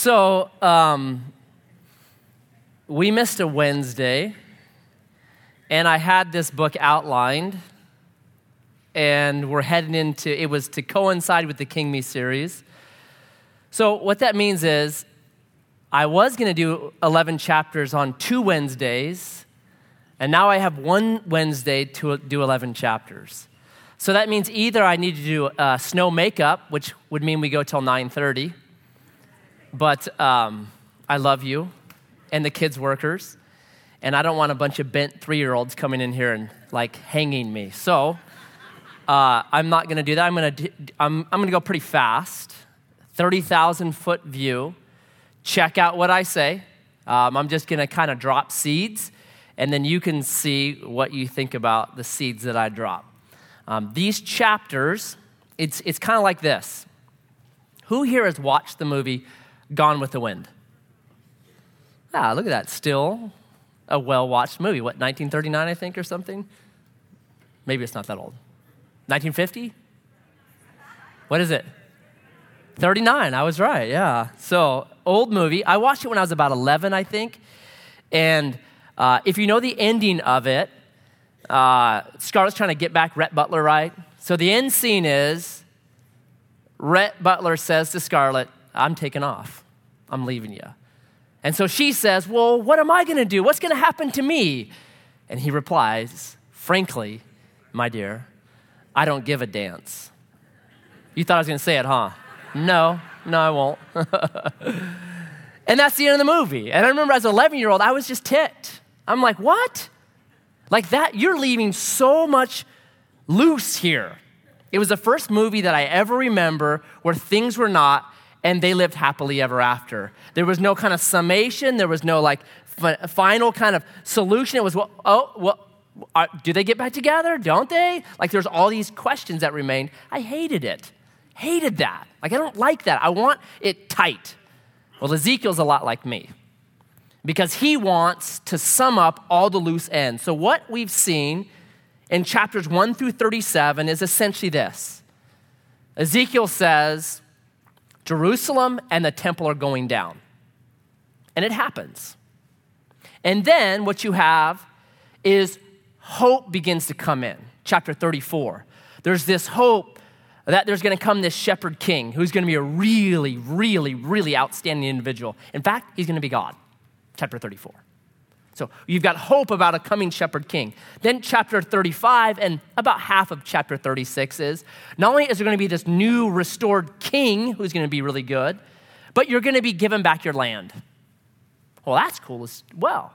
So, um, we missed a Wednesday, and I had this book outlined, and we're heading into it was to coincide with the King Me series. So, what that means is, I was going to do 11 chapters on two Wednesdays, and now I have one Wednesday to do 11 chapters. So that means either I need to do uh, snow makeup, which would mean we go till 9:30. But um, I love you, and the kids' workers. And I don't want a bunch of bent three year olds coming in here and like hanging me. So uh, I'm not going to do that. I'm going to I'm, I'm going to go pretty fast. 30,000 foot view. Check out what I say. Um, I'm just going to kind of drop seeds, and then you can see what you think about the seeds that I drop. Um, these chapters, it's, it's kind of like this. Who here has watched the movie Gone with the Wind? Ah, look at that. Still a well watched movie. What, 1939, I think, or something? Maybe it's not that old. 1950? What is it? 39. I was right, yeah. So, old movie. I watched it when I was about 11, I think. And uh, if you know the ending of it, uh, Scarlett's trying to get back Rhett Butler, right? So, the end scene is Rhett Butler says to Scarlett, I'm taking off. I'm leaving you. And so she says, Well, what am I going to do? What's going to happen to me? And he replies, Frankly, my dear, I don't give a dance. You thought I was going to say it, huh? No, no, I won't. and that's the end of the movie. And I remember as an 11 year old, I was just ticked. I'm like, What? Like that, you're leaving so much loose here. It was the first movie that I ever remember where things were not and they lived happily ever after. There was no kind of summation, there was no like f- final kind of solution. It was, well, oh, well, are, do they get back together? Don't they? Like there's all these questions that remained. I hated it. Hated that. Like I don't like that. I want it tight. Well, Ezekiel's a lot like me because he wants to sum up all the loose ends. So, what we've seen in chapters 1 through 37 is essentially this Ezekiel says, Jerusalem and the temple are going down. And it happens. And then what you have is hope begins to come in. Chapter 34. There's this hope that there's going to come this shepherd king who's going to be a really, really, really outstanding individual. In fact, he's going to be God. Chapter 34. So you've got hope about a coming shepherd king. Then chapter 35 and about half of chapter 36 is not only is there going to be this new restored king who's going to be really good, but you're going to be given back your land. Well, that's cool as well.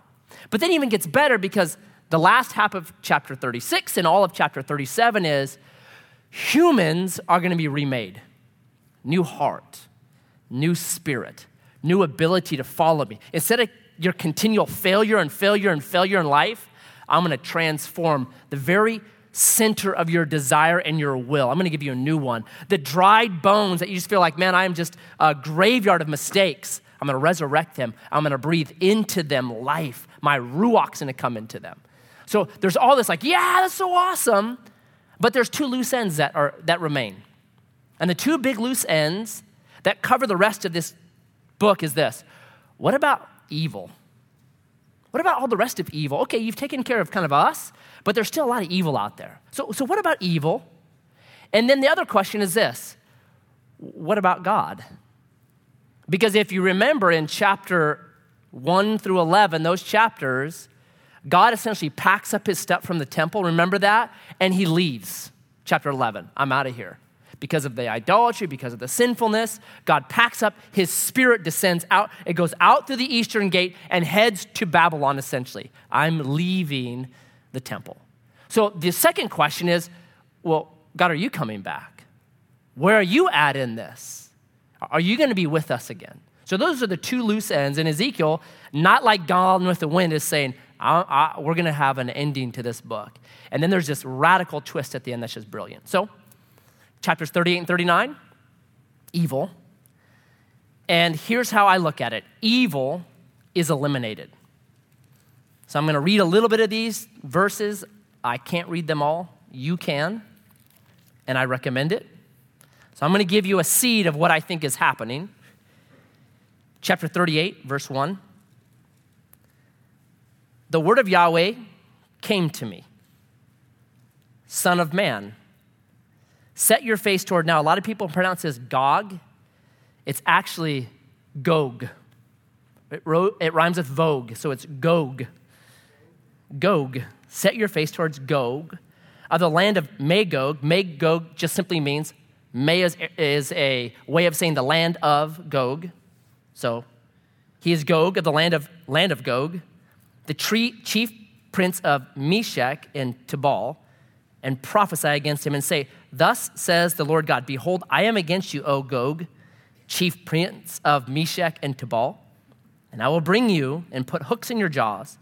But then even gets better because the last half of chapter 36 and all of chapter 37 is humans are going to be remade. New heart, new spirit, new ability to follow me. Instead of your continual failure and failure and failure in life, I'm going to transform the very center of your desire and your will. I'm going to give you a new one. The dried bones that you just feel like, man, I am just a graveyard of mistakes. I'm going to resurrect them. I'm going to breathe into them life. My ruach's going to come into them. So there's all this like, yeah, that's so awesome. But there's two loose ends that, are, that remain. And the two big loose ends that cover the rest of this book is this. What about evil? What about all the rest of evil? Okay, you've taken care of kind of us, but there's still a lot of evil out there. So, so what about evil? And then the other question is this what about God? Because if you remember in chapter 1 through 11, those chapters, God essentially packs up his stuff from the temple. Remember that? And he leaves. Chapter 11, I'm out of here because of the idolatry, because of the sinfulness. God packs up, his spirit descends out. It goes out through the eastern gate and heads to Babylon, essentially. I'm leaving the temple. So the second question is well, God, are you coming back? Where are you at in this? Are you going to be with us again? So those are the two loose ends. And Ezekiel, not like Gone with the Wind, is saying, I, I, we're going to have an ending to this book. And then there's this radical twist at the end that's just brilliant. So chapters 38 and 39 evil. And here's how I look at it evil is eliminated. So I'm going to read a little bit of these verses. I can't read them all. You can, and I recommend it. So I'm going to give you a seed of what I think is happening. chapter 38, verse 1. The word of Yahweh came to me, Son of man. Set your face toward now. A lot of people pronounce this Gog. It's actually Gog. It, it rhymes with Vogue, so it's Gog. Gog. Set your face towards Gog of the land of Magog. Magog just simply means, May is, is a way of saying the land of Gog. So he is Gog of the land of, land of Gog, the tree, chief prince of Meshech and Tubal, and prophesy against him and say, Thus says the Lord God, Behold, I am against you, O Gog, chief prince of Meshech and Tubal, and I will bring you and put hooks in your jaws,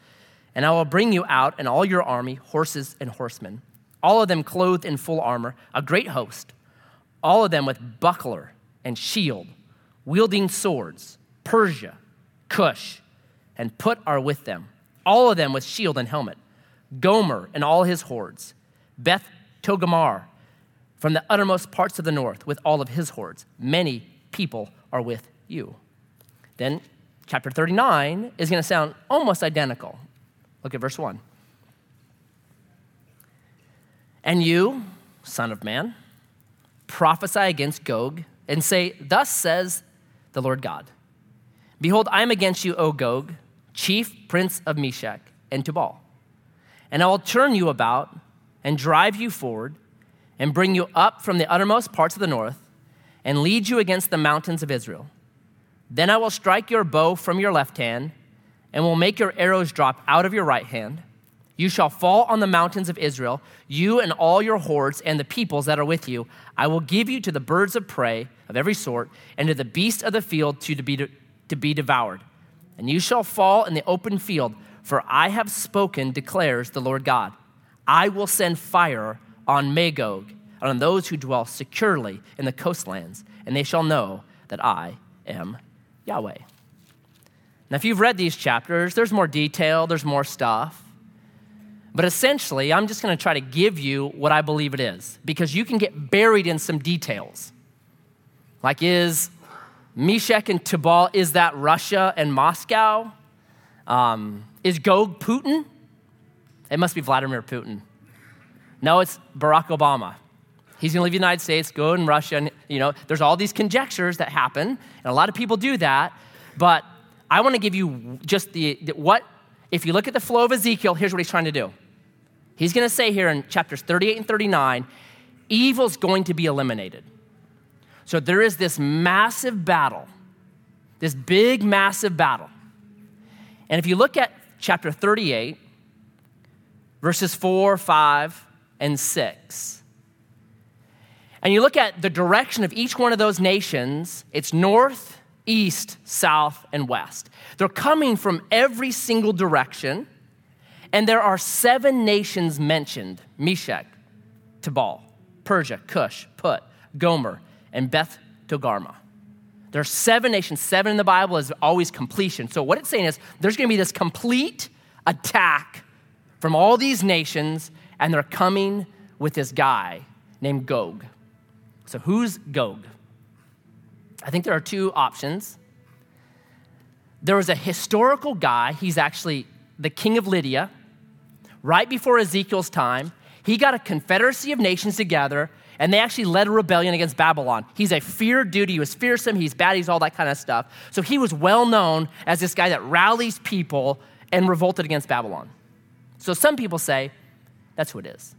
and I will bring you out and all your army, horses and horsemen, all of them clothed in full armor, a great host, all of them with buckler and shield, wielding swords, Persia, Cush, and Put are with them, all of them with shield and helmet, Gomer and all his hordes, Beth Togarmah from the uttermost parts of the north with all of his hordes. Many people are with you. Then chapter 39 is going to sound almost identical. Look at verse 1. And you, son of man, prophesy against Gog and say, Thus says the Lord God Behold, I am against you, O Gog, chief prince of Meshech and Tubal. And I will turn you about and drive you forward and bring you up from the uttermost parts of the north and lead you against the mountains of Israel. Then I will strike your bow from your left hand and will make your arrows drop out of your right hand. You shall fall on the mountains of Israel, you and all your hordes and the peoples that are with you. I will give you to the birds of prey of every sort and to the beasts of the field to be, to be devoured. And you shall fall in the open field, for I have spoken, declares the Lord God. I will send fire on Magog and on those who dwell securely in the coastlands, and they shall know that I am Yahweh. Now, if you've read these chapters, there's more detail, there's more stuff. But essentially, I'm just going to try to give you what I believe it is, because you can get buried in some details. Like, is Meshech and Tubal, is that Russia and Moscow? Um, is Gog Putin? It must be Vladimir Putin. No, it's Barack Obama. He's going to leave the United States, go in Russia, and you know, there's all these conjectures that happen, and a lot of people do that. But I want to give you just the, the what. If you look at the flow of Ezekiel, here's what he's trying to do. He's going to say here in chapters 38 and 39, evil's going to be eliminated. So there is this massive battle, this big, massive battle. And if you look at chapter 38, verses 4, 5, and 6, and you look at the direction of each one of those nations, it's north, east, south, and west. They're coming from every single direction, and there are seven nations mentioned Meshech, Tubal, Persia, Cush, Put, Gomer, and Beth Togarmah. There are seven nations. Seven in the Bible is always completion. So, what it's saying is there's going to be this complete attack from all these nations, and they're coming with this guy named Gog. So, who's Gog? I think there are two options. There was a historical guy, he's actually the king of Lydia, right before Ezekiel's time. He got a confederacy of nations together and they actually led a rebellion against Babylon. He's a feared dude. He was fearsome. He's bad. He's all that kind of stuff. So he was well known as this guy that rallies people and revolted against Babylon. So some people say that's who it is.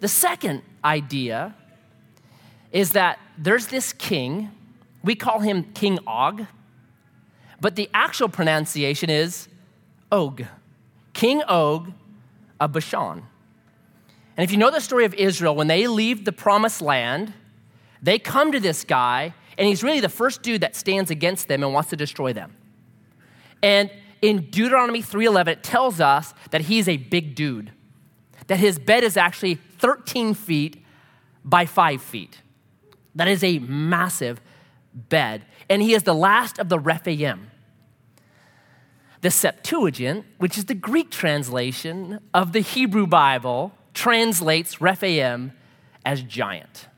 The second idea is that there's this king. We call him King Og, but the actual pronunciation is Og. King Og of Bashan. And if you know the story of Israel, when they leave the promised land, they come to this guy, and he's really the first dude that stands against them and wants to destroy them. And in Deuteronomy 3:11 it tells us that he's a big dude. That his bed is actually 13 feet by 5 feet. That is a massive bed. And he is the last of the Rephaim. The Septuagint, which is the Greek translation of the Hebrew Bible, translates Rephaim as giant.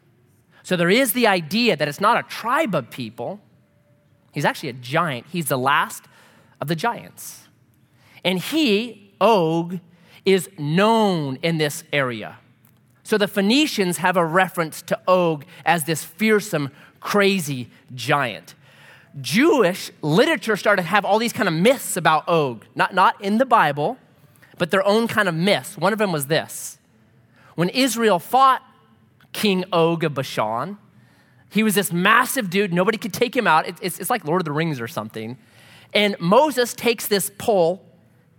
So there is the idea that it's not a tribe of people. He's actually a giant. He's the last of the giants. And he, Og, is known in this area. So the Phoenicians have a reference to Og as this fearsome, crazy giant. Jewish literature started to have all these kind of myths about Og, not, not in the Bible, but their own kind of myths. One of them was this when Israel fought King Og of Bashan, he was this massive dude, nobody could take him out. It's, it's like Lord of the Rings or something. And Moses takes this pole,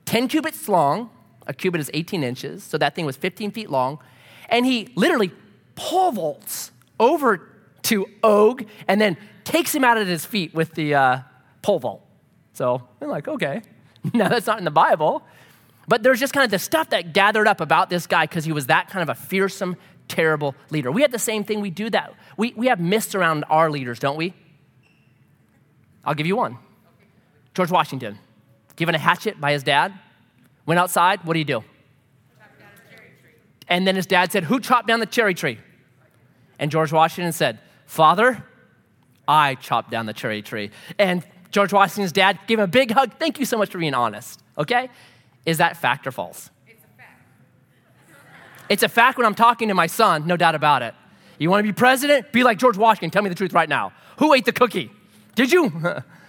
10 cubits long, a cubit is 18 inches, so that thing was 15 feet long, and he literally pole vaults over to Og and then takes him out at his feet with the uh, pole vault. So I'm like, okay, now that's not in the Bible. But there's just kind of the stuff that gathered up about this guy because he was that kind of a fearsome, terrible leader. We have the same thing. We do that. We, we have myths around our leaders, don't we? I'll give you one George Washington, given a hatchet by his dad, went outside. What do you do? And then his dad said, Who chopped down the cherry tree? And George Washington said, Father, I chopped down the cherry tree. And George Washington's dad gave him a big hug. Thank you so much for being honest. Okay? Is that fact or false? It's a fact. It's a fact when I'm talking to my son, no doubt about it. You want to be president? Be like George Washington. Tell me the truth right now. Who ate the cookie? Did you?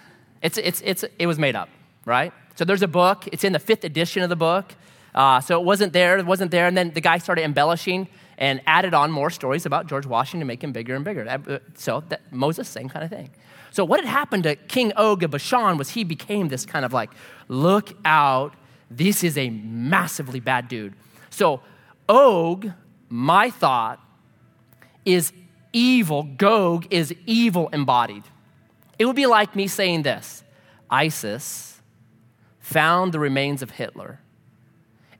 it's, it's, it's, it was made up, right? So there's a book. It's in the fifth edition of the book. Uh, so it wasn't there, it wasn't there. And then the guy started embellishing and added on more stories about George Washington to make him bigger and bigger. Uh, so that, Moses, same kind of thing. So what had happened to King Og of Bashan was he became this kind of like, look out, this is a massively bad dude. So Og, my thought, is evil. Gog is evil embodied. It would be like me saying this ISIS found the remains of Hitler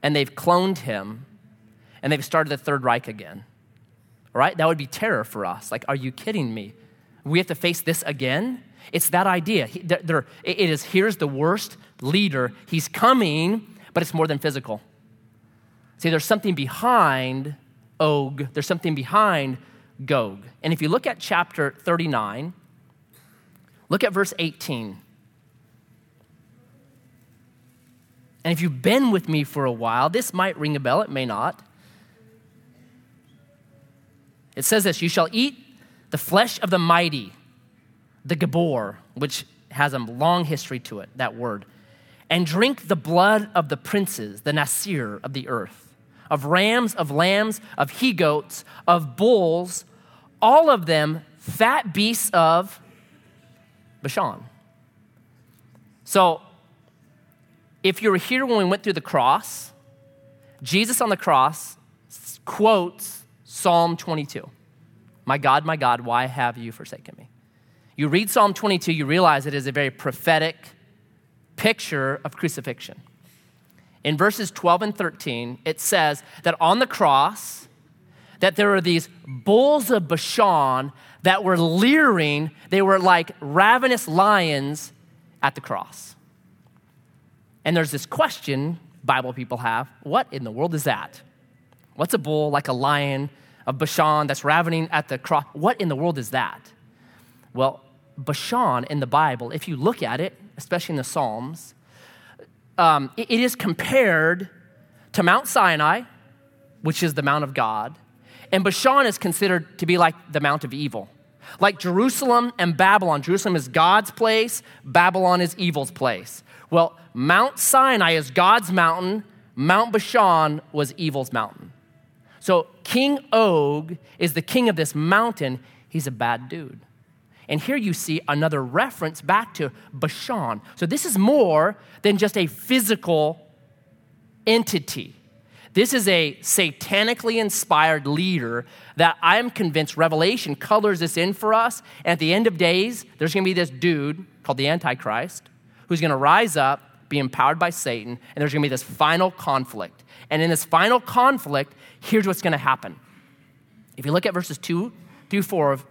and they've cloned him and they've started the Third Reich again. Right? That would be terror for us. Like, are you kidding me? We have to face this again? It's that idea. it is here's the worst leader. He's coming, but it's more than physical. See, there's something behind Og, there's something behind Gog. And if you look at chapter 39, look at verse 18. And if you've been with me for a while, this might ring a bell, it may not. It says this You shall eat the flesh of the mighty, the Gabor, which has a long history to it, that word, and drink the blood of the princes, the Nasir of the earth, of rams, of lambs, of he goats, of bulls, all of them fat beasts of Bashan. So if you were here when we went through the cross, Jesus on the cross quotes Psalm 22 My God, my God, why have you forsaken me? You read Psalm 22, you realize it is a very prophetic picture of crucifixion. In verses 12 and 13, it says that on the cross, that there were these bulls of Bashan that were leering, they were like ravenous lions at the cross. And there's this question Bible people have what in the world is that? What's a bull like a lion of Bashan that's ravening at the cross? What in the world is that? Well, Bashan in the Bible, if you look at it, especially in the Psalms, um, it, it is compared to Mount Sinai, which is the Mount of God, and Bashan is considered to be like the Mount of Evil. Like Jerusalem and Babylon, Jerusalem is God's place, Babylon is evil's place. Well, Mount Sinai is God's mountain, Mount Bashan was evil's mountain. So King Og is the king of this mountain. He's a bad dude. And here you see another reference back to Bashan. So this is more than just a physical entity. This is a satanically inspired leader that I'm convinced Revelation colors this in for us. And at the end of days, there's going to be this dude called the Antichrist who's going to rise up, be empowered by Satan, and there's going to be this final conflict. And in this final conflict, here's what's going to happen. If you look at verses 2 through 4 of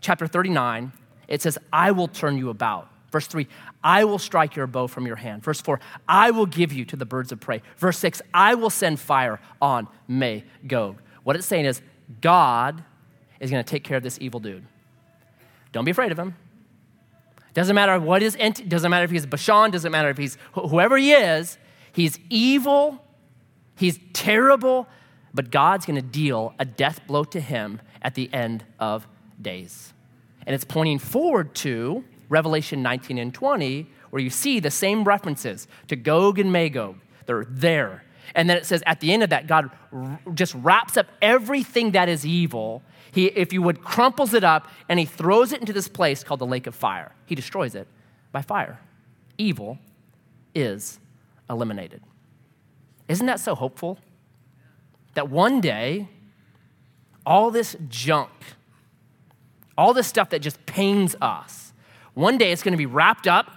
chapter 39, it says, I will turn you about. Verse 3, I will strike your bow from your hand. Verse 4, I will give you to the birds of prey. Verse 6, I will send fire on Magog. What it's saying is, God is going to take care of this evil dude. Don't be afraid of him. Doesn't matter what is, doesn't matter if he's Bashan, doesn't matter if he's whoever he is, he's evil, he's terrible, but God's gonna deal a death blow to him at the end of days. And it's pointing forward to Revelation 19 and 20, where you see the same references to Gog and Magog. They're there. And then it says at the end of that, God just wraps up everything that is evil. He, if you would, crumples it up and he throws it into this place called the lake of fire. He destroys it by fire. Evil is eliminated. Isn't that so hopeful? That one day, all this junk, all this stuff that just pains us, one day it's going to be wrapped up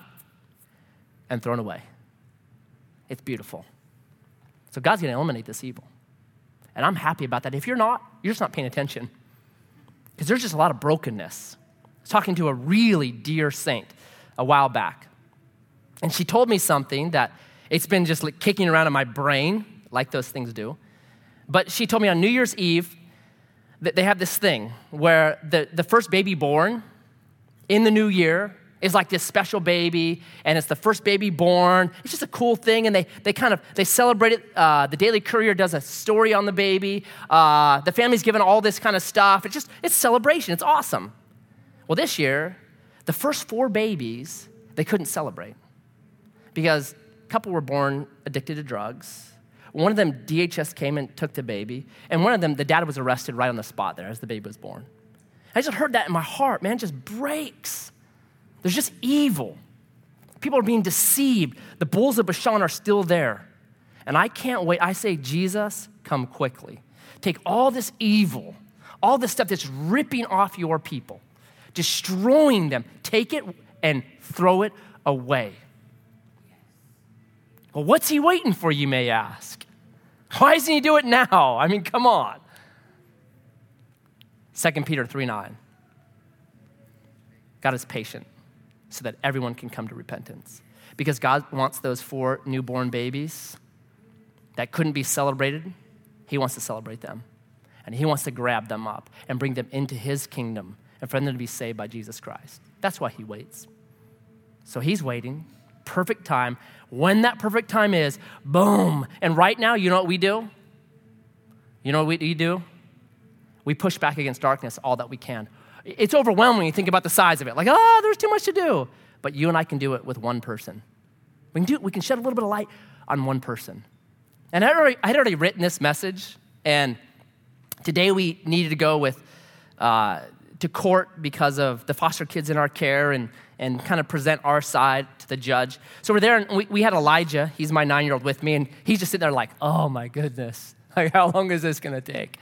and thrown away. It's beautiful. So God's going to eliminate this evil. And I'm happy about that. If you're not, you're just not paying attention. Because there's just a lot of brokenness. I was talking to a really dear saint a while back. And she told me something that it's been just like kicking around in my brain, like those things do. But she told me on New Year's Eve that they have this thing where the, the first baby born in the new year is like this special baby and it's the first baby born. It's just a cool thing and they, they kind of they celebrate it uh, the daily courier does a story on the baby. Uh, the family's given all this kind of stuff. It's just it's celebration. It's awesome. Well this year the first four babies they couldn't celebrate because a couple were born addicted to drugs. One of them dhs came and took the baby and one of them the dad was arrested right on the spot there as the baby was born i just heard that in my heart man it just breaks there's just evil. People are being deceived. The bulls of Bashan are still there. And I can't wait. I say, Jesus, come quickly. Take all this evil, all this stuff that's ripping off your people, destroying them, take it and throw it away. Well, what's he waiting for, you may ask? Why doesn't he do it now? I mean, come on. 2 Peter 3 9. God is patient so that everyone can come to repentance. Because God wants those four newborn babies that couldn't be celebrated, He wants to celebrate them. And He wants to grab them up and bring them into His kingdom and for them to be saved by Jesus Christ. That's why He waits. So He's waiting, perfect time. When that perfect time is, boom. And right now, you know what we do? You know what we do? We push back against darkness all that we can. It's overwhelming when you think about the size of it. Like, oh, there's too much to do. But you and I can do it with one person. We can, do, we can shed a little bit of light on one person. And I had already, I had already written this message, and today we needed to go with uh, to court because of the foster kids in our care and, and kind of present our side to the judge. So we're there, and we, we had Elijah. He's my nine year old with me, and he's just sitting there like, oh my goodness, like, how long is this going to take?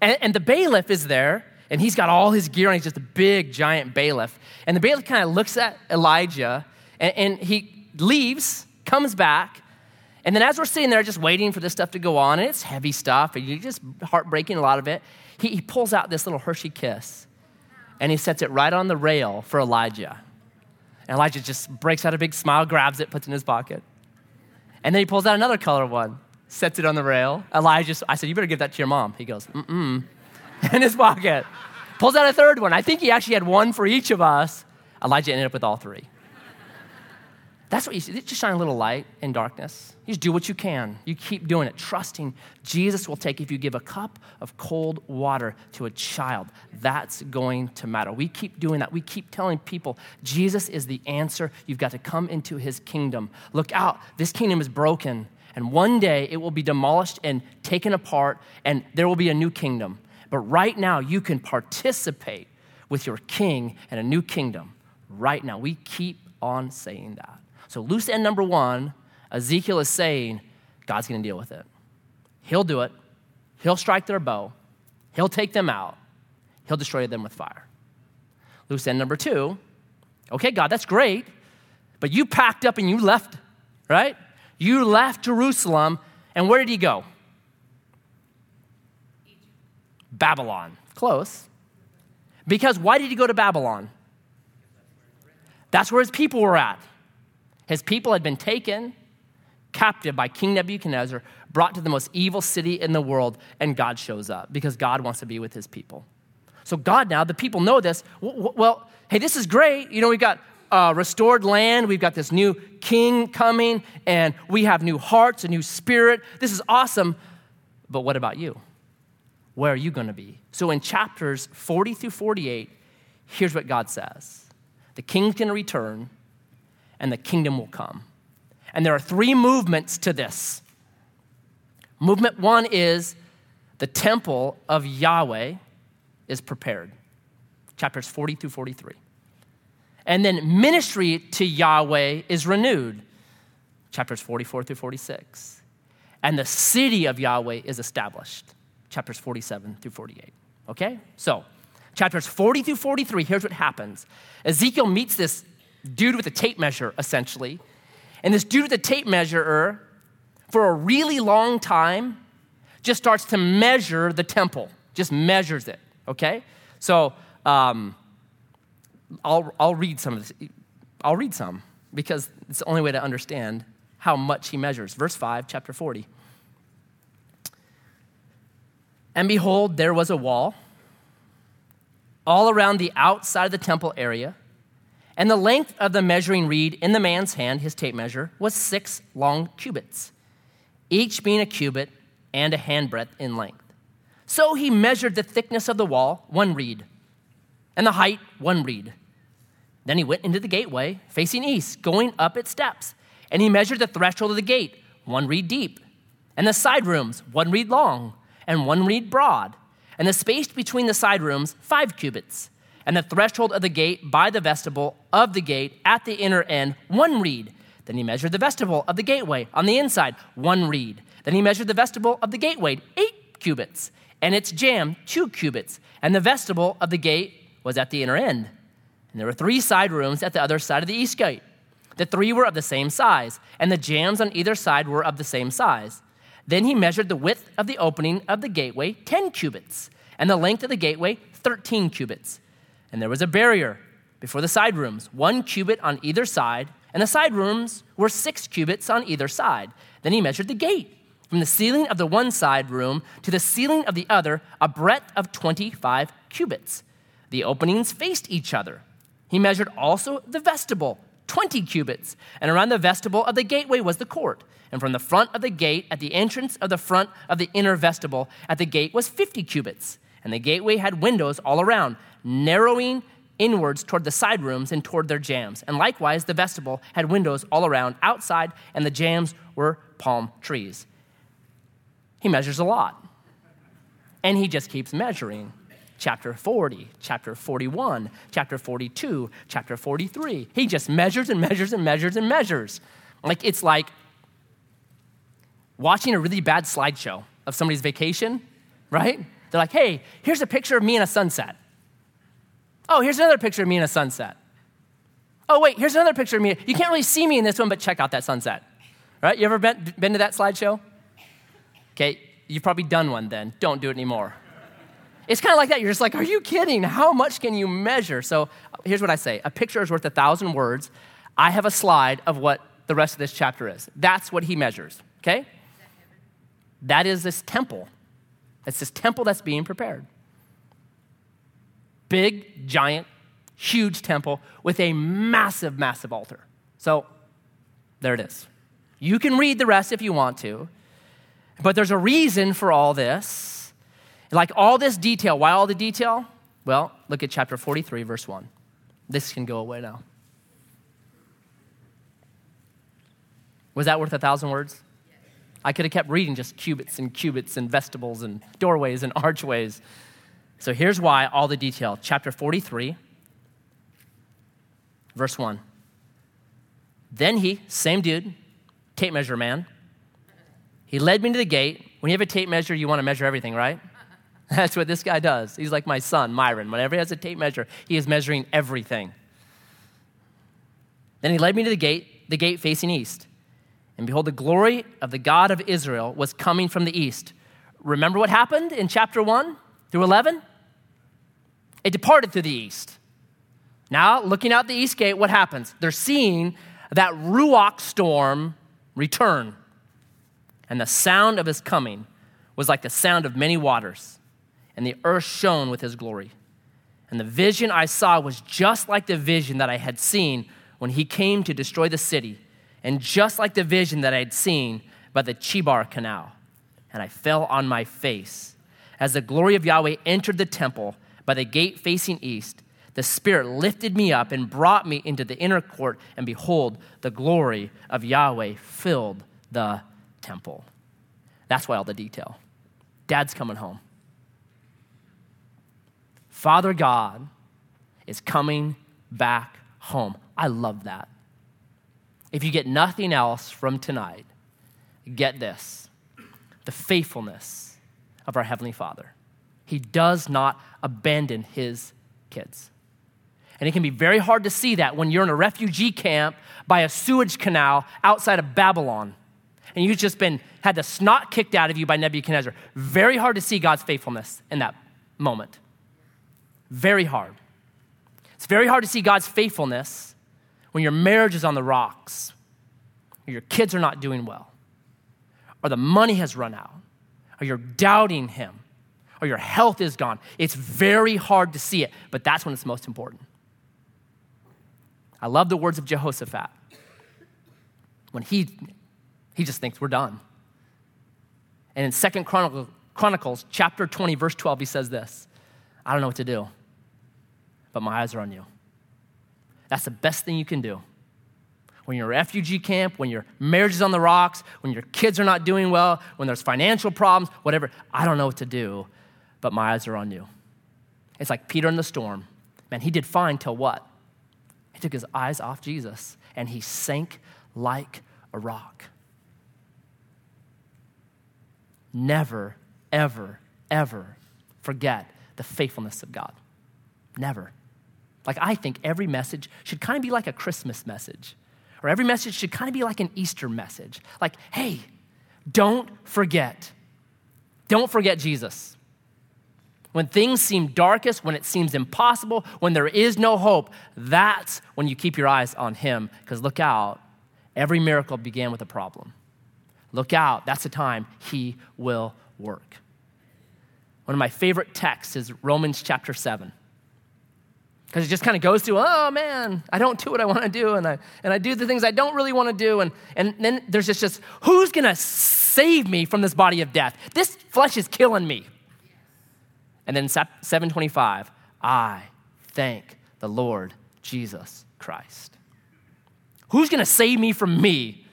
And, and the bailiff is there, and he's got all his gear and he's just a big, giant bailiff. And the bailiff kind of looks at Elijah and, and, he leaves, comes back. And then as we're sitting there just waiting for this stuff to go on, and it's heavy stuff, and you just heartbreaking a lot of it, he, he pulls out this little Hershey kiss and he sets it right on the rail for Elijah. And Elijah just breaks out a big smile, grabs it, puts it in his pocket. And then he pulls out another color one, sets it on the rail. Elijah, I said, You better give that to your mom. He goes, Mm mm. in his pocket. Pulls out a third one. I think he actually had one for each of us. Elijah ended up with all three. That's what you see. Just shine a little light in darkness. You just do what you can. You keep doing it, trusting Jesus will take. If you give a cup of cold water to a child, that's going to matter. We keep doing that. We keep telling people Jesus is the answer. You've got to come into his kingdom. Look out. This kingdom is broken, and one day it will be demolished and taken apart, and there will be a new kingdom. But right now, you can participate with your king and a new kingdom. Right now. We keep on saying that. So, loose end number one, Ezekiel is saying God's going to deal with it. He'll do it. He'll strike their bow. He'll take them out. He'll destroy them with fire. Loose end number two, okay, God, that's great, but you packed up and you left, right? You left Jerusalem, and where did he go? Babylon. Close. Because why did he go to Babylon? That's where his people were at. His people had been taken captive by King Nebuchadnezzar, brought to the most evil city in the world, and God shows up because God wants to be with his people. So, God now, the people know this. Well, hey, this is great. You know, we've got uh, restored land. We've got this new king coming, and we have new hearts, a new spirit. This is awesome. But what about you? Where are you going to be? So in chapters 40 through 48, here's what God says The king's going to return, and the kingdom will come. And there are three movements to this. Movement one is the temple of Yahweh is prepared, chapters 40 through 43. And then ministry to Yahweh is renewed, chapters 44 through 46. And the city of Yahweh is established, chapters 47 through 48. Okay? So, chapters 40 through 43, here's what happens Ezekiel meets this dude with a tape measure, essentially. And this dude with a tape measure, for a really long time, just starts to measure the temple, just measures it, okay? So, um, I'll, I'll read some of this. I'll read some because it's the only way to understand how much he measures. Verse 5, chapter 40. And behold, there was a wall all around the outside of the temple area, and the length of the measuring reed in the man's hand, his tape measure, was six long cubits, each being a cubit and a handbreadth in length. So he measured the thickness of the wall, one reed, and the height, one reed. Then he went into the gateway, facing east, going up its steps. And he measured the threshold of the gate, one reed deep, and the side rooms, one reed long, and one reed broad, and the space between the side rooms, five cubits, and the threshold of the gate by the vestibule of the gate at the inner end, one reed. Then he measured the vestibule of the gateway on the inside, one reed. Then he measured the vestibule of the gateway, eight cubits, and its jamb, two cubits, and the vestibule of the gate was at the inner end. And there were three side rooms at the other side of the east gate. The three were of the same size, and the jambs on either side were of the same size. Then he measured the width of the opening of the gateway, 10 cubits, and the length of the gateway, 13 cubits. And there was a barrier before the side rooms, one cubit on either side, and the side rooms were six cubits on either side. Then he measured the gate from the ceiling of the one side room to the ceiling of the other, a breadth of 25 cubits. The openings faced each other. He measured also the vestibule, 20 cubits, and around the vestibule of the gateway was the court. And from the front of the gate, at the entrance of the front of the inner vestibule, at the gate was 50 cubits. And the gateway had windows all around, narrowing inwards toward the side rooms and toward their jams. And likewise, the vestibule had windows all around outside, and the jams were palm trees. He measures a lot. And he just keeps measuring chapter 40, chapter 41, chapter 42, chapter 43. He just measures and measures and measures and measures. Like it's like watching a really bad slideshow of somebody's vacation, right? They're like, hey, here's a picture of me in a sunset. Oh, here's another picture of me in a sunset. Oh, wait, here's another picture of me. You can't really see me in this one, but check out that sunset. Right? You ever been, been to that slideshow? Okay, you've probably done one then. Don't do it anymore. It's kind of like that. You're just like, are you kidding? How much can you measure? So here's what I say a picture is worth a thousand words. I have a slide of what the rest of this chapter is. That's what he measures, okay? That is this temple. It's this temple that's being prepared. Big, giant, huge temple with a massive, massive altar. So there it is. You can read the rest if you want to, but there's a reason for all this. Like all this detail, why all the detail? Well, look at chapter 43, verse 1. This can go away now. Was that worth a thousand words? I could have kept reading just cubits and cubits and vestibules and doorways and archways. So here's why all the detail. Chapter 43, verse 1. Then he, same dude, tape measure man, he led me to the gate. When you have a tape measure, you want to measure everything, right? That's what this guy does. He's like my son, Myron. Whenever he has a tape measure, he is measuring everything. Then he led me to the gate, the gate facing east. And behold, the glory of the God of Israel was coming from the east. Remember what happened in chapter 1 through 11? It departed through the east. Now, looking out the east gate, what happens? They're seeing that Ruach storm return. And the sound of his coming was like the sound of many waters and the earth shone with his glory. And the vision I saw was just like the vision that I had seen when he came to destroy the city, and just like the vision that I had seen by the Chebar Canal, and I fell on my face. As the glory of Yahweh entered the temple by the gate facing east, the Spirit lifted me up and brought me into the inner court, and behold, the glory of Yahweh filled the temple. That's why all the detail. Dad's coming home. Father God is coming back home. I love that. If you get nothing else from tonight, get this the faithfulness of our Heavenly Father. He does not abandon his kids. And it can be very hard to see that when you're in a refugee camp by a sewage canal outside of Babylon and you've just been had the snot kicked out of you by Nebuchadnezzar. Very hard to see God's faithfulness in that moment. Very hard. It's very hard to see God's faithfulness when your marriage is on the rocks, or your kids are not doing well, or the money has run out, or you're doubting Him, or your health is gone. It's very hard to see it, but that's when it's most important. I love the words of Jehoshaphat. When he, he just thinks we're done. And in Second Chronicles, chapter 20, verse 12, he says this I don't know what to do, but my eyes are on you. That's the best thing you can do. When you're a refugee camp, when your marriage is on the rocks, when your kids are not doing well, when there's financial problems, whatever, I don't know what to do, but my eyes are on you. It's like Peter in the storm. Man, he did fine till what? He took his eyes off Jesus and he sank like a rock. Never, ever, ever forget the faithfulness of God. Never. Like, I think every message should kind of be like a Christmas message, or every message should kind of be like an Easter message. Like, hey, don't forget. Don't forget Jesus. When things seem darkest, when it seems impossible, when there is no hope, that's when you keep your eyes on Him. Because look out, every miracle began with a problem. Look out, that's the time He will work. One of my favorite texts is Romans chapter 7. Because it just kind of goes through, oh man, I don't do what I want to do, and I, and I do the things I don't really want to do. And, and then there's just, just who's going to save me from this body of death? This flesh is killing me. And then 725, I thank the Lord Jesus Christ. Who's going to save me from me?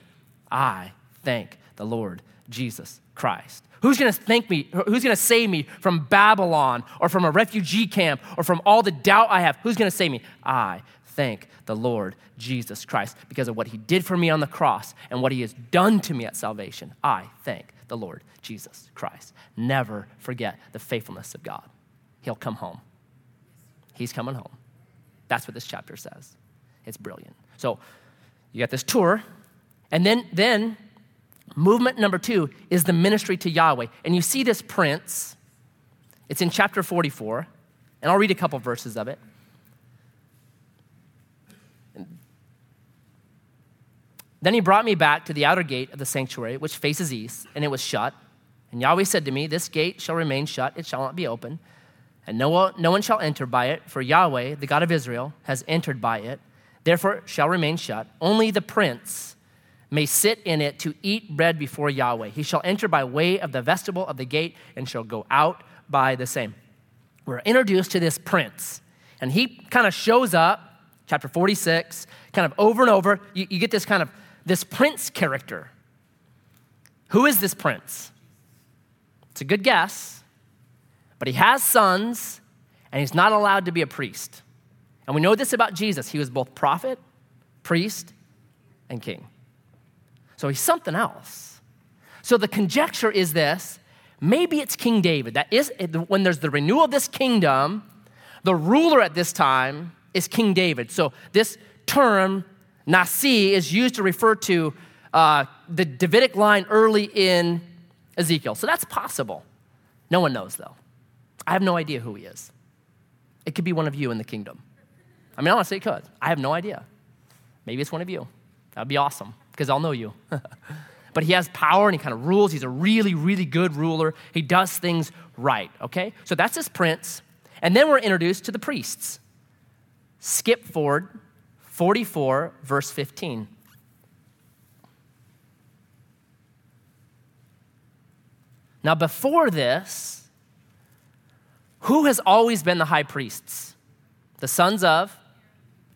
I thank the Lord Jesus Christ. Who's going to thank me? Who's going to save me from Babylon or from a refugee camp or from all the doubt I have? Who's going to save me? I thank the Lord Jesus Christ because of what he did for me on the cross and what he has done to me at salvation. I thank the Lord Jesus Christ. Never forget the faithfulness of God. He'll come home. He's coming home. That's what this chapter says. It's brilliant. So you got this tour, and then, then movement number two is the ministry to Yahweh. And you see this prince. It's in chapter 44, and I'll read a couple verses of it. Then he brought me back to the outer gate of the sanctuary, which faces east, and it was shut. And Yahweh said to me, This gate shall remain shut, it shall not be open, and no one, no one shall enter by it, for Yahweh, the God of Israel, has entered by it. Therefore it shall remain shut. Only the prince may sit in it to eat bread before Yahweh. He shall enter by way of the vestibule of the gate and shall go out by the same. We're introduced to this prince, and he kind of shows up, chapter 46, kind of over and over. You, you get this kind of this prince character. Who is this prince? It's a good guess, but he has sons, and he's not allowed to be a priest. And we know this about Jesus. He was both prophet, priest, and king. So he's something else. So the conjecture is this maybe it's King David. That is, when there's the renewal of this kingdom, the ruler at this time is King David. So this term, Nasi is used to refer to uh, the Davidic line early in Ezekiel. So that's possible. No one knows, though. I have no idea who he is. It could be one of you in the kingdom. I mean, honestly, it could. I have no idea. Maybe it's one of you. That'd be awesome because I'll know you. but he has power and he kind of rules. He's a really, really good ruler. He does things right, okay? So that's his prince. And then we're introduced to the priests. Skip forward 44, verse 15. Now, before this, who has always been the high priests? The sons of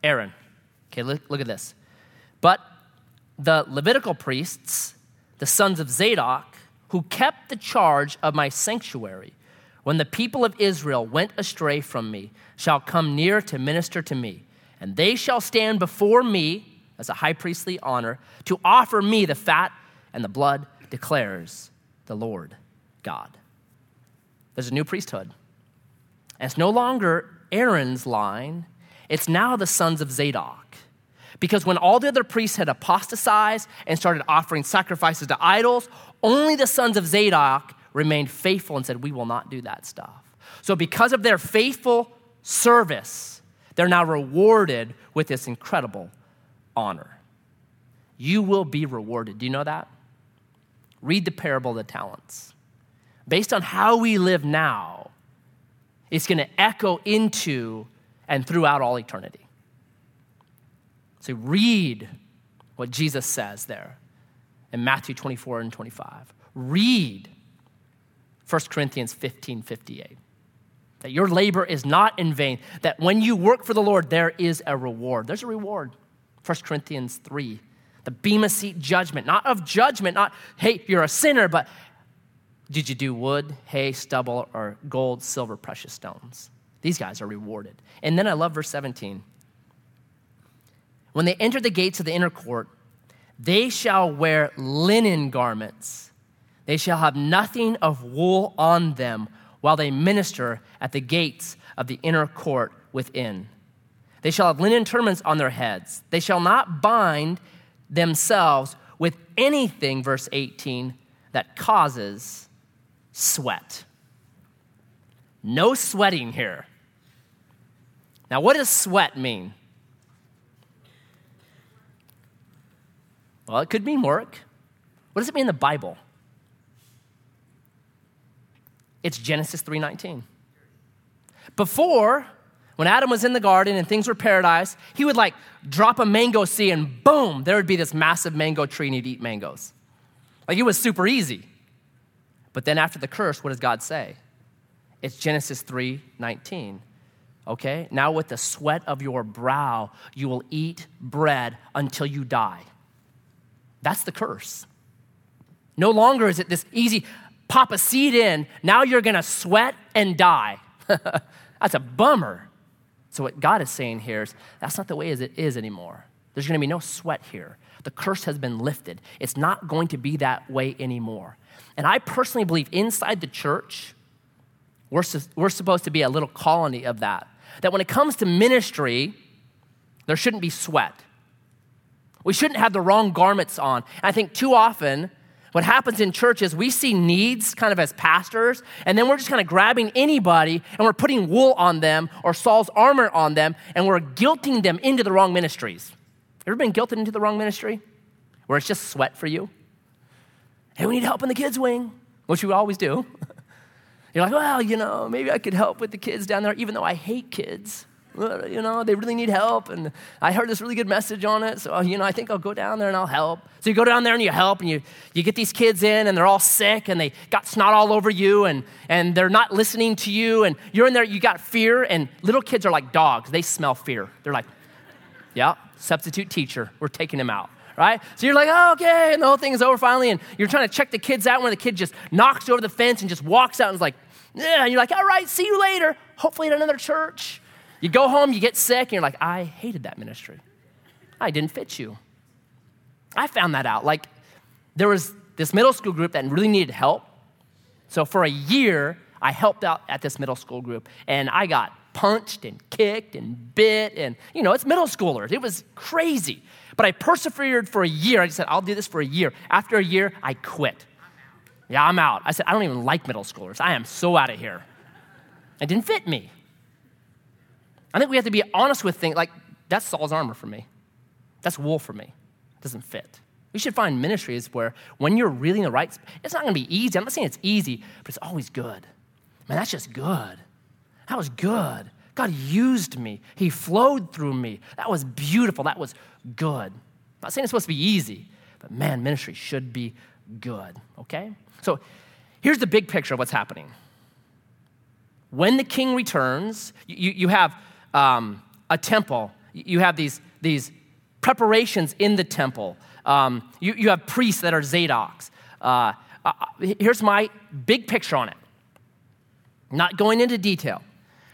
Aaron. Okay, look, look at this. But the Levitical priests, the sons of Zadok, who kept the charge of my sanctuary, when the people of Israel went astray from me, shall come near to minister to me, and they shall stand before me as a high priestly honor to offer me the fat and the blood, declares the Lord. God. There's a new priesthood. And it's no longer Aaron's line, it's now the sons of Zadok. Because when all the other priests had apostatized and started offering sacrifices to idols, only the sons of Zadok remained faithful and said, We will not do that stuff. So, because of their faithful service, they're now rewarded with this incredible honor. You will be rewarded. Do you know that? Read the parable of the talents based on how we live now, it's going to echo into and throughout all eternity. So read what Jesus says there in Matthew 24 and 25. Read 1 Corinthians 15 58. That your labor is not in vain, that when you work for the Lord, there is a reward. There's a reward. 1 Corinthians 3. The Bema seat judgment, not of judgment, not, hey, you're a sinner, but did you do wood, hay, stubble, or gold, silver, precious stones? These guys are rewarded. And then I love verse 17. When they enter the gates of the inner court, they shall wear linen garments. They shall have nothing of wool on them while they minister at the gates of the inner court within. They shall have linen turbans on their heads. They shall not bind themselves with anything, verse 18, that causes sweat. No sweating here. Now, what does sweat mean? Well, it could mean work. What does it mean in the Bible? It's Genesis 3:19. Before, when Adam was in the garden and things were paradise, he would like drop a mango seed and boom, there would be this massive mango tree and he'd eat mangoes. Like it was super easy. But then after the curse, what does God say? It's Genesis 3:19. Okay? Now, with the sweat of your brow, you will eat bread until you die. That's the curse. No longer is it this easy pop a seed in, now you're gonna sweat and die. that's a bummer. So, what God is saying here is that's not the way as it is anymore. There's gonna be no sweat here. The curse has been lifted. It's not going to be that way anymore. And I personally believe inside the church, we're, we're supposed to be a little colony of that. That when it comes to ministry, there shouldn't be sweat. We shouldn't have the wrong garments on. I think too often, what happens in church is we see needs kind of as pastors, and then we're just kind of grabbing anybody and we're putting wool on them or Saul's armor on them, and we're guilting them into the wrong ministries. Ever been guilted into the wrong ministry? Where it's just sweat for you? hey, we need help in the kids' wing, which we always do. You're like, well, you know, maybe I could help with the kids down there, even though I hate kids. Uh, you know, they really need help, and I heard this really good message on it, so, uh, you know, I think I'll go down there and I'll help. So you go down there and you help, and you, you get these kids in, and they're all sick, and they got snot all over you, and, and they're not listening to you, and you're in there, you got fear, and little kids are like dogs. They smell fear. They're like, yeah, substitute teacher, we're taking him out right? So you're like, oh, okay, and the whole thing is over finally, and you're trying to check the kids out when the kid just knocks over the fence and just walks out and is like, yeah, and you're like, all right, see you later, hopefully at another church. You go home, you get sick, and you're like, I hated that ministry. I didn't fit you. I found that out. Like, there was this middle school group that really needed help. So for a year, I helped out at this middle school group, and I got punched and kicked and bit, and you know, it's middle schoolers. It was crazy. But I persevered for a year. I just said, I'll do this for a year. After a year, I quit. Yeah, I'm out. I said, I don't even like middle schoolers. I am so out of here. It didn't fit me. I think we have to be honest with things like that's Saul's armor for me. That's wool for me. It doesn't fit. We should find ministries where when you're really in the right, it's not going to be easy. I'm not saying it's easy, but it's always good. Man, that's just good. That was good God used me. He flowed through me. That was beautiful. That was good. I'm not saying it's supposed to be easy, but man, ministry should be good, okay? So here's the big picture of what's happening. When the king returns, you, you have um, a temple, you have these, these preparations in the temple, um, you, you have priests that are Zadoks. Uh, uh, here's my big picture on it. Not going into detail.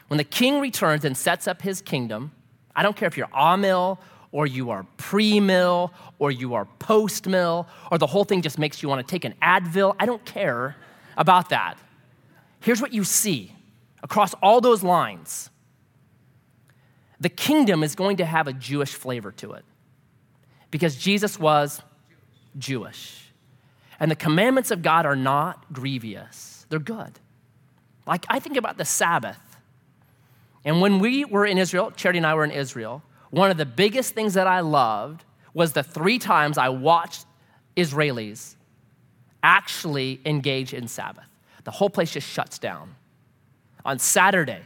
When the king returns and sets up his kingdom, I don't care if you're amill or you are pre mill or you are post mill or the whole thing just makes you want to take an Advil. I don't care about that. Here's what you see across all those lines the kingdom is going to have a Jewish flavor to it because Jesus was Jewish. And the commandments of God are not grievous, they're good. Like, I think about the Sabbath. And when we were in Israel, Charity and I were in Israel, one of the biggest things that I loved was the three times I watched Israelis actually engage in Sabbath. The whole place just shuts down. On Saturday,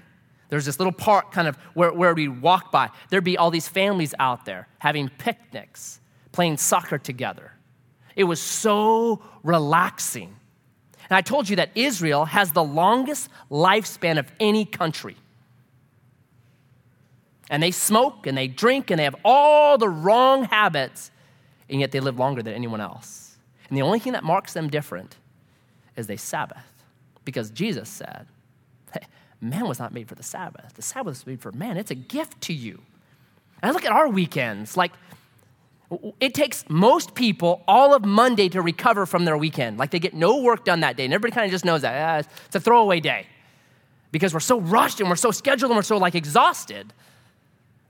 there's this little park kind of where, where we walk by. There'd be all these families out there having picnics, playing soccer together. It was so relaxing. And I told you that Israel has the longest lifespan of any country. And they smoke and they drink and they have all the wrong habits, and yet they live longer than anyone else. And the only thing that marks them different is they Sabbath. Because Jesus said, hey, man was not made for the Sabbath. The Sabbath was made for man. It's a gift to you. And I look at our weekends, like it takes most people all of Monday to recover from their weekend. Like they get no work done that day. And everybody kind of just knows that. Ah, it's a throwaway day. Because we're so rushed and we're so scheduled and we're so like exhausted.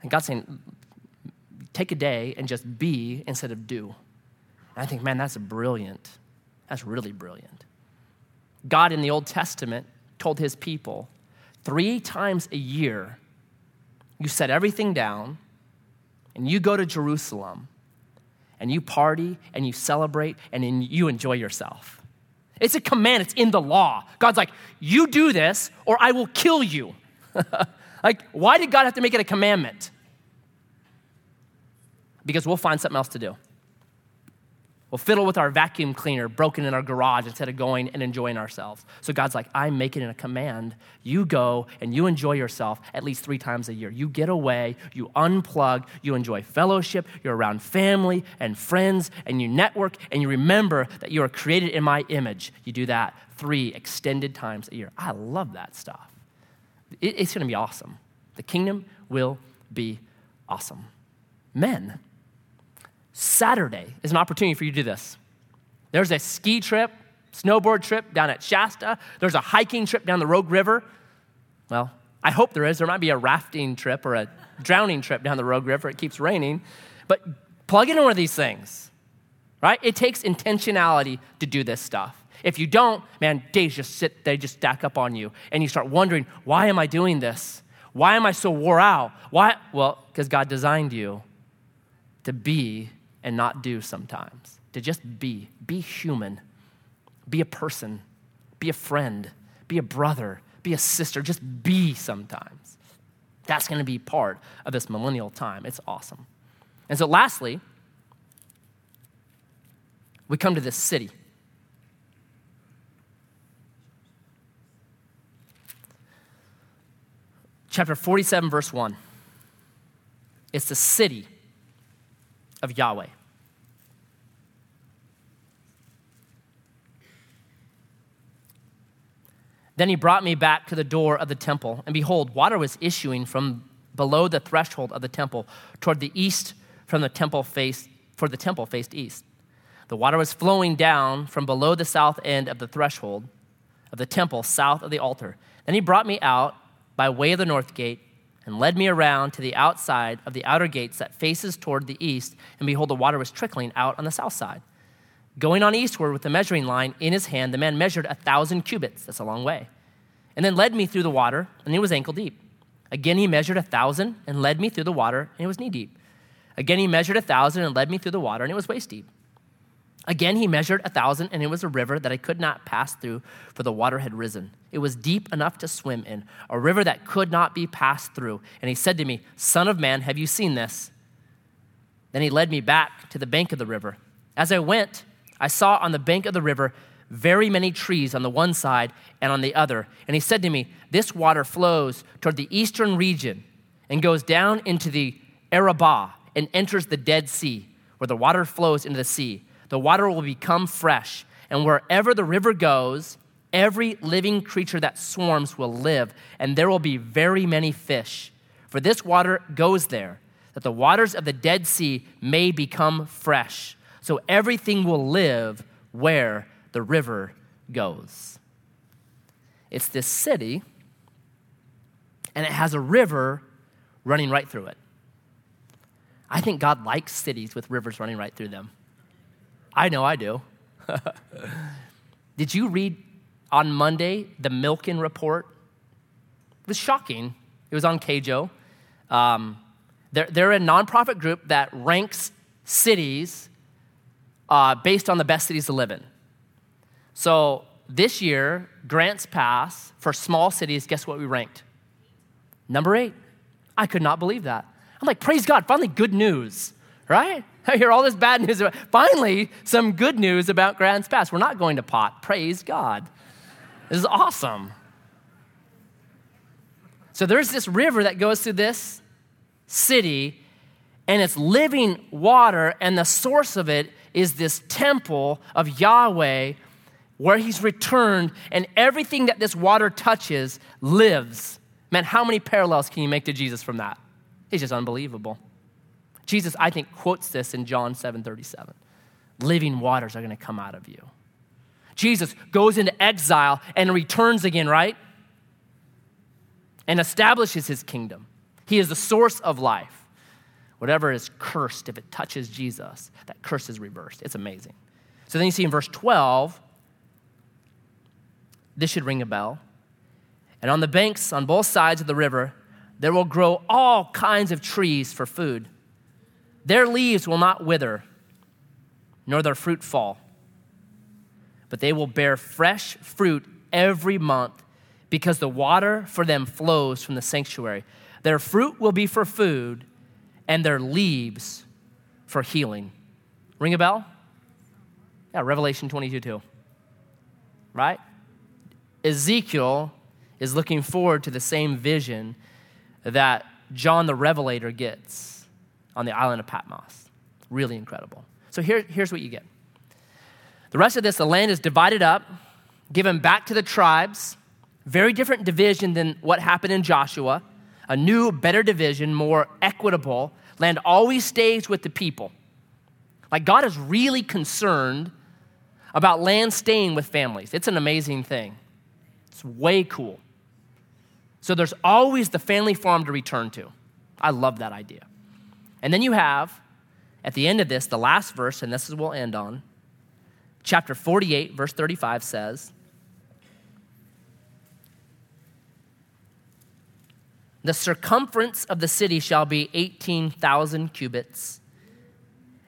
And God's saying, take a day and just be instead of do. And I think, man, that's brilliant. That's really brilliant. God in the Old Testament told his people three times a year, you set everything down and you go to Jerusalem and you party and you celebrate and you enjoy yourself. It's a command, it's in the law. God's like, you do this or I will kill you. like, why did God have to make it a commandment? Because we'll find something else to do. We'll fiddle with our vacuum cleaner broken in our garage instead of going and enjoying ourselves. So God's like, I'm making it a command. You go and you enjoy yourself at least three times a year. You get away, you unplug, you enjoy fellowship, you're around family and friends, and you network, and you remember that you are created in my image. You do that three extended times a year. I love that stuff. It's going to be awesome. The kingdom will be awesome. Men, Saturday is an opportunity for you to do this. There's a ski trip, snowboard trip down at Shasta. There's a hiking trip down the Rogue River. Well, I hope there is. There might be a rafting trip or a drowning trip down the Rogue River. It keeps raining. But plug in one of these things, right? It takes intentionality to do this stuff. If you don't, man, days just sit, they just stack up on you. And you start wondering, why am I doing this? Why am I so wore out? Why? Well, because God designed you to be and not do sometimes. To just be, be human, be a person, be a friend, be a brother, be a sister, just be sometimes. That's going to be part of this millennial time. It's awesome. And so, lastly, we come to this city. Chapter 47, verse 1. It's the city of Yahweh. Then he brought me back to the door of the temple, and behold, water was issuing from below the threshold of the temple toward the east from the temple face for the temple faced east. The water was flowing down from below the south end of the threshold of the temple south of the altar. Then he brought me out by way of the north gate and led me around to the outside of the outer gates that faces toward the east, and behold, the water was trickling out on the south side. Going on eastward with the measuring line in his hand, the man measured a thousand cubits. That's a long way. And then led me through the water, and it was ankle deep. Again, he measured a thousand and led me through the water, and it was knee deep. Again, he measured a thousand and led me through the water, and it was waist deep. Again, he measured a thousand, and it was a river that I could not pass through, for the water had risen. It was deep enough to swim in, a river that could not be passed through. And he said to me, Son of man, have you seen this? Then he led me back to the bank of the river. As I went, I saw on the bank of the river very many trees on the one side and on the other. And he said to me, This water flows toward the eastern region and goes down into the Arabah and enters the Dead Sea, where the water flows into the sea the water will become fresh. And wherever the river goes, every living creature that swarms will live, and there will be very many fish. For this water goes there, that the waters of the Dead Sea may become fresh. So everything will live where the river goes. It's this city, and it has a river running right through it. I think God likes cities with rivers running right through them. I know I do. Did you read on Monday the Milken report? It was shocking. It was on KJO. Um, they're, they're a nonprofit group that ranks cities uh, based on the best cities to live in. So this year, Grants Pass for small cities, guess what we ranked? Number eight. I could not believe that. I'm like, praise God, finally good news, right? I hear all this bad news. About, finally, some good news about Grants Pass. We're not going to pot. Praise God. This is awesome. So there's this river that goes through this city, and it's living water, and the source of it is this temple of Yahweh where he's returned, and everything that this water touches lives. Man, how many parallels can you make to Jesus from that? It's just unbelievable. Jesus, I think, quotes this in John 7 37. Living waters are going to come out of you. Jesus goes into exile and returns again, right? And establishes his kingdom. He is the source of life. Whatever is cursed, if it touches Jesus, that curse is reversed. It's amazing. So then you see in verse 12, this should ring a bell. And on the banks on both sides of the river, there will grow all kinds of trees for food. Their leaves will not wither, nor their fruit fall, but they will bear fresh fruit every month because the water for them flows from the sanctuary. Their fruit will be for food, and their leaves for healing. Ring a bell? Yeah, Revelation 22 2. Right? Ezekiel is looking forward to the same vision that John the Revelator gets on the island of Patmos. Really incredible. So here, here's what you get. The rest of this, the land is divided up, given back to the tribes. Very different division than what happened in Joshua. A new, better division, more equitable. Land always stays with the people. Like God is really concerned about land staying with families. It's an amazing thing. It's way cool. So there's always the family farm to return to. I love that idea. And then you have, at the end of this, the last verse, and this is what we'll end on. Chapter 48, verse 35 says, The circumference of the city shall be 18,000 cubits,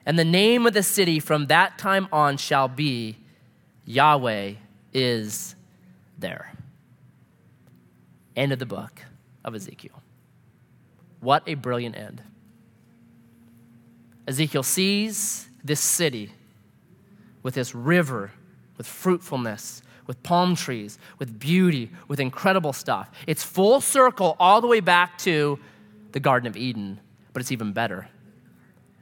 and the name of the city from that time on shall be Yahweh is there. End of the book of Ezekiel. What a brilliant end. Ezekiel sees this city with this river, with fruitfulness, with palm trees, with beauty, with incredible stuff. It's full circle all the way back to the Garden of Eden, but it's even better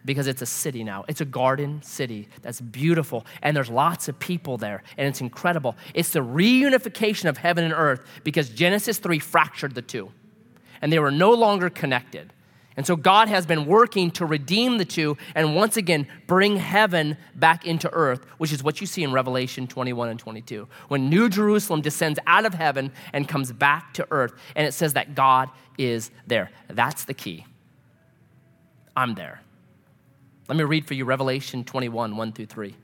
because it's a city now. It's a garden city that's beautiful, and there's lots of people there, and it's incredible. It's the reunification of heaven and earth because Genesis 3 fractured the two, and they were no longer connected. And so God has been working to redeem the two and once again bring heaven back into earth, which is what you see in Revelation 21 and 22. When New Jerusalem descends out of heaven and comes back to earth, and it says that God is there. That's the key. I'm there. Let me read for you Revelation 21 1 through 3.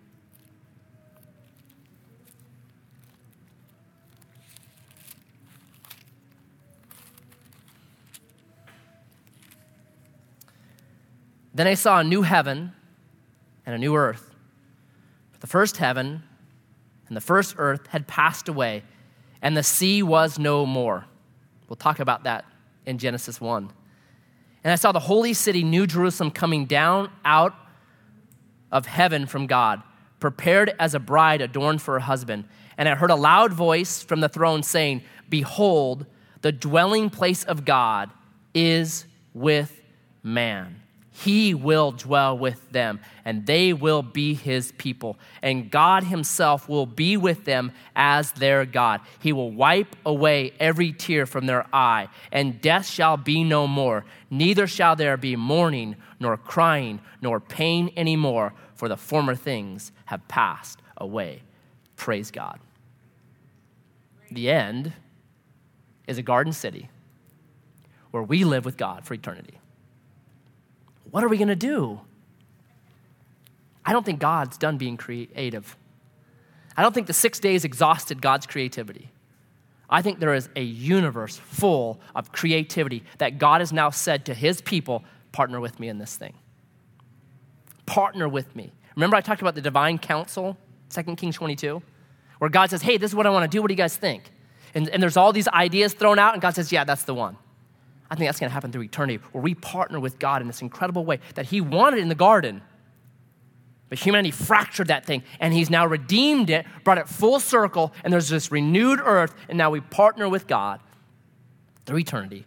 Then I saw a new heaven and a new earth. The first heaven and the first earth had passed away, and the sea was no more. We'll talk about that in Genesis 1. And I saw the holy city, New Jerusalem, coming down out of heaven from God, prepared as a bride adorned for her husband. And I heard a loud voice from the throne saying, Behold, the dwelling place of God is with man he will dwell with them, and they will be his people. And God himself will be with them as their God. He will wipe away every tear from their eye, and death shall be no more. Neither shall there be mourning, nor crying, nor pain anymore, for the former things have passed away. Praise God. The end is a garden city where we live with God for eternity. What are we going to do? I don't think God's done being creative. I don't think the six days exhausted God's creativity. I think there is a universe full of creativity that God has now said to his people partner with me in this thing. Partner with me. Remember, I talked about the divine council, 2 Kings 22, where God says, Hey, this is what I want to do. What do you guys think? And, and there's all these ideas thrown out, and God says, Yeah, that's the one. I think that's going to happen through eternity, where we partner with God in this incredible way that He wanted in the garden. But humanity fractured that thing, and He's now redeemed it, brought it full circle, and there's this renewed earth, and now we partner with God through eternity,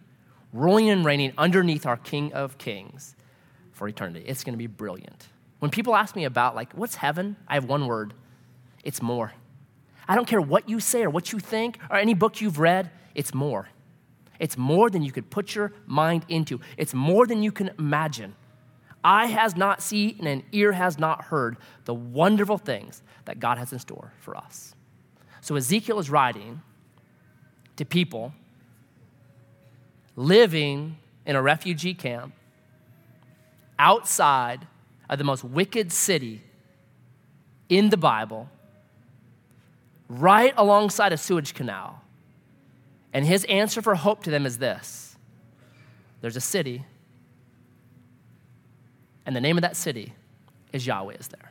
ruling and reigning underneath our King of Kings for eternity. It's going to be brilliant. When people ask me about, like, what's heaven? I have one word it's more. I don't care what you say or what you think or any book you've read, it's more. It's more than you could put your mind into, it's more than you can imagine. Eye has not seen and ear has not heard the wonderful things that God has in store for us. So Ezekiel is writing to people living in a refugee camp outside of the most wicked city in the Bible, right alongside a sewage canal and his answer for hope to them is this there's a city, and the name of that city is Yahweh is there.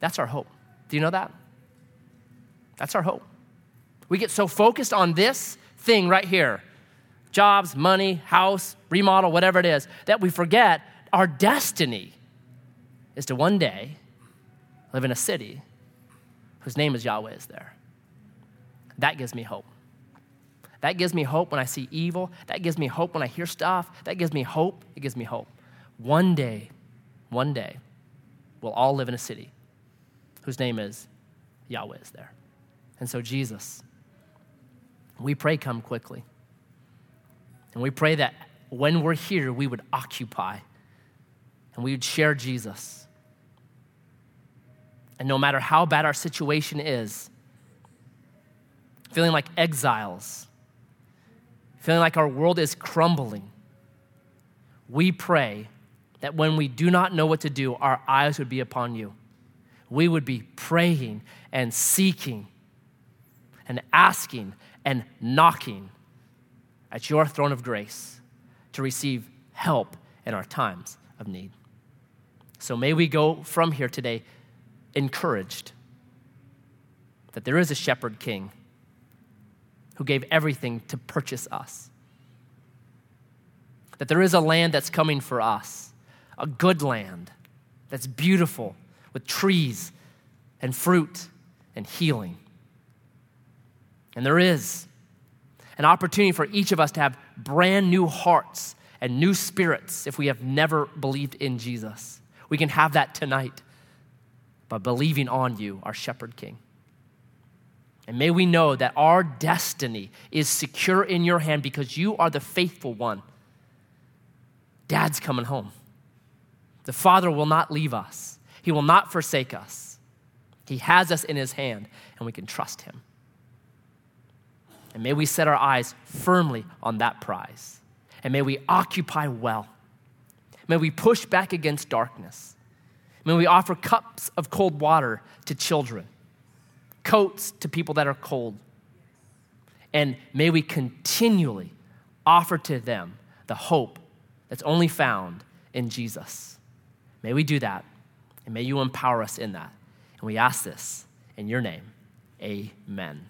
That's our hope. Do you know that? That's our hope. We get so focused on this thing right here jobs, money, house, remodel, whatever it is that we forget our destiny is to one day live in a city whose name is Yahweh is there. That gives me hope. That gives me hope when I see evil. That gives me hope when I hear stuff. That gives me hope. It gives me hope. One day, one day, we'll all live in a city whose name is Yahweh is there. And so, Jesus, we pray come quickly. And we pray that when we're here, we would occupy and we would share Jesus. And no matter how bad our situation is, feeling like exiles, feeling like our world is crumbling, we pray that when we do not know what to do, our eyes would be upon you. We would be praying and seeking and asking and knocking at your throne of grace to receive help in our times of need. So may we go from here today encouraged that there is a shepherd king who gave everything to purchase us. That there is a land that's coming for us, a good land that's beautiful with trees and fruit and healing. And there is an opportunity for each of us to have brand new hearts and new spirits if we have never believed in Jesus. We can have that tonight by believing on you, our shepherd king. And may we know that our destiny is secure in your hand because you are the faithful one. Dad's coming home. The Father will not leave us, He will not forsake us. He has us in His hand, and we can trust Him. And may we set our eyes firmly on that prize. And may we occupy well. May we push back against darkness. May we offer cups of cold water to children coats to people that are cold. And may we continually offer to them the hope that's only found in Jesus. May we do that, and may you empower us in that. And we ask this in your name. Amen.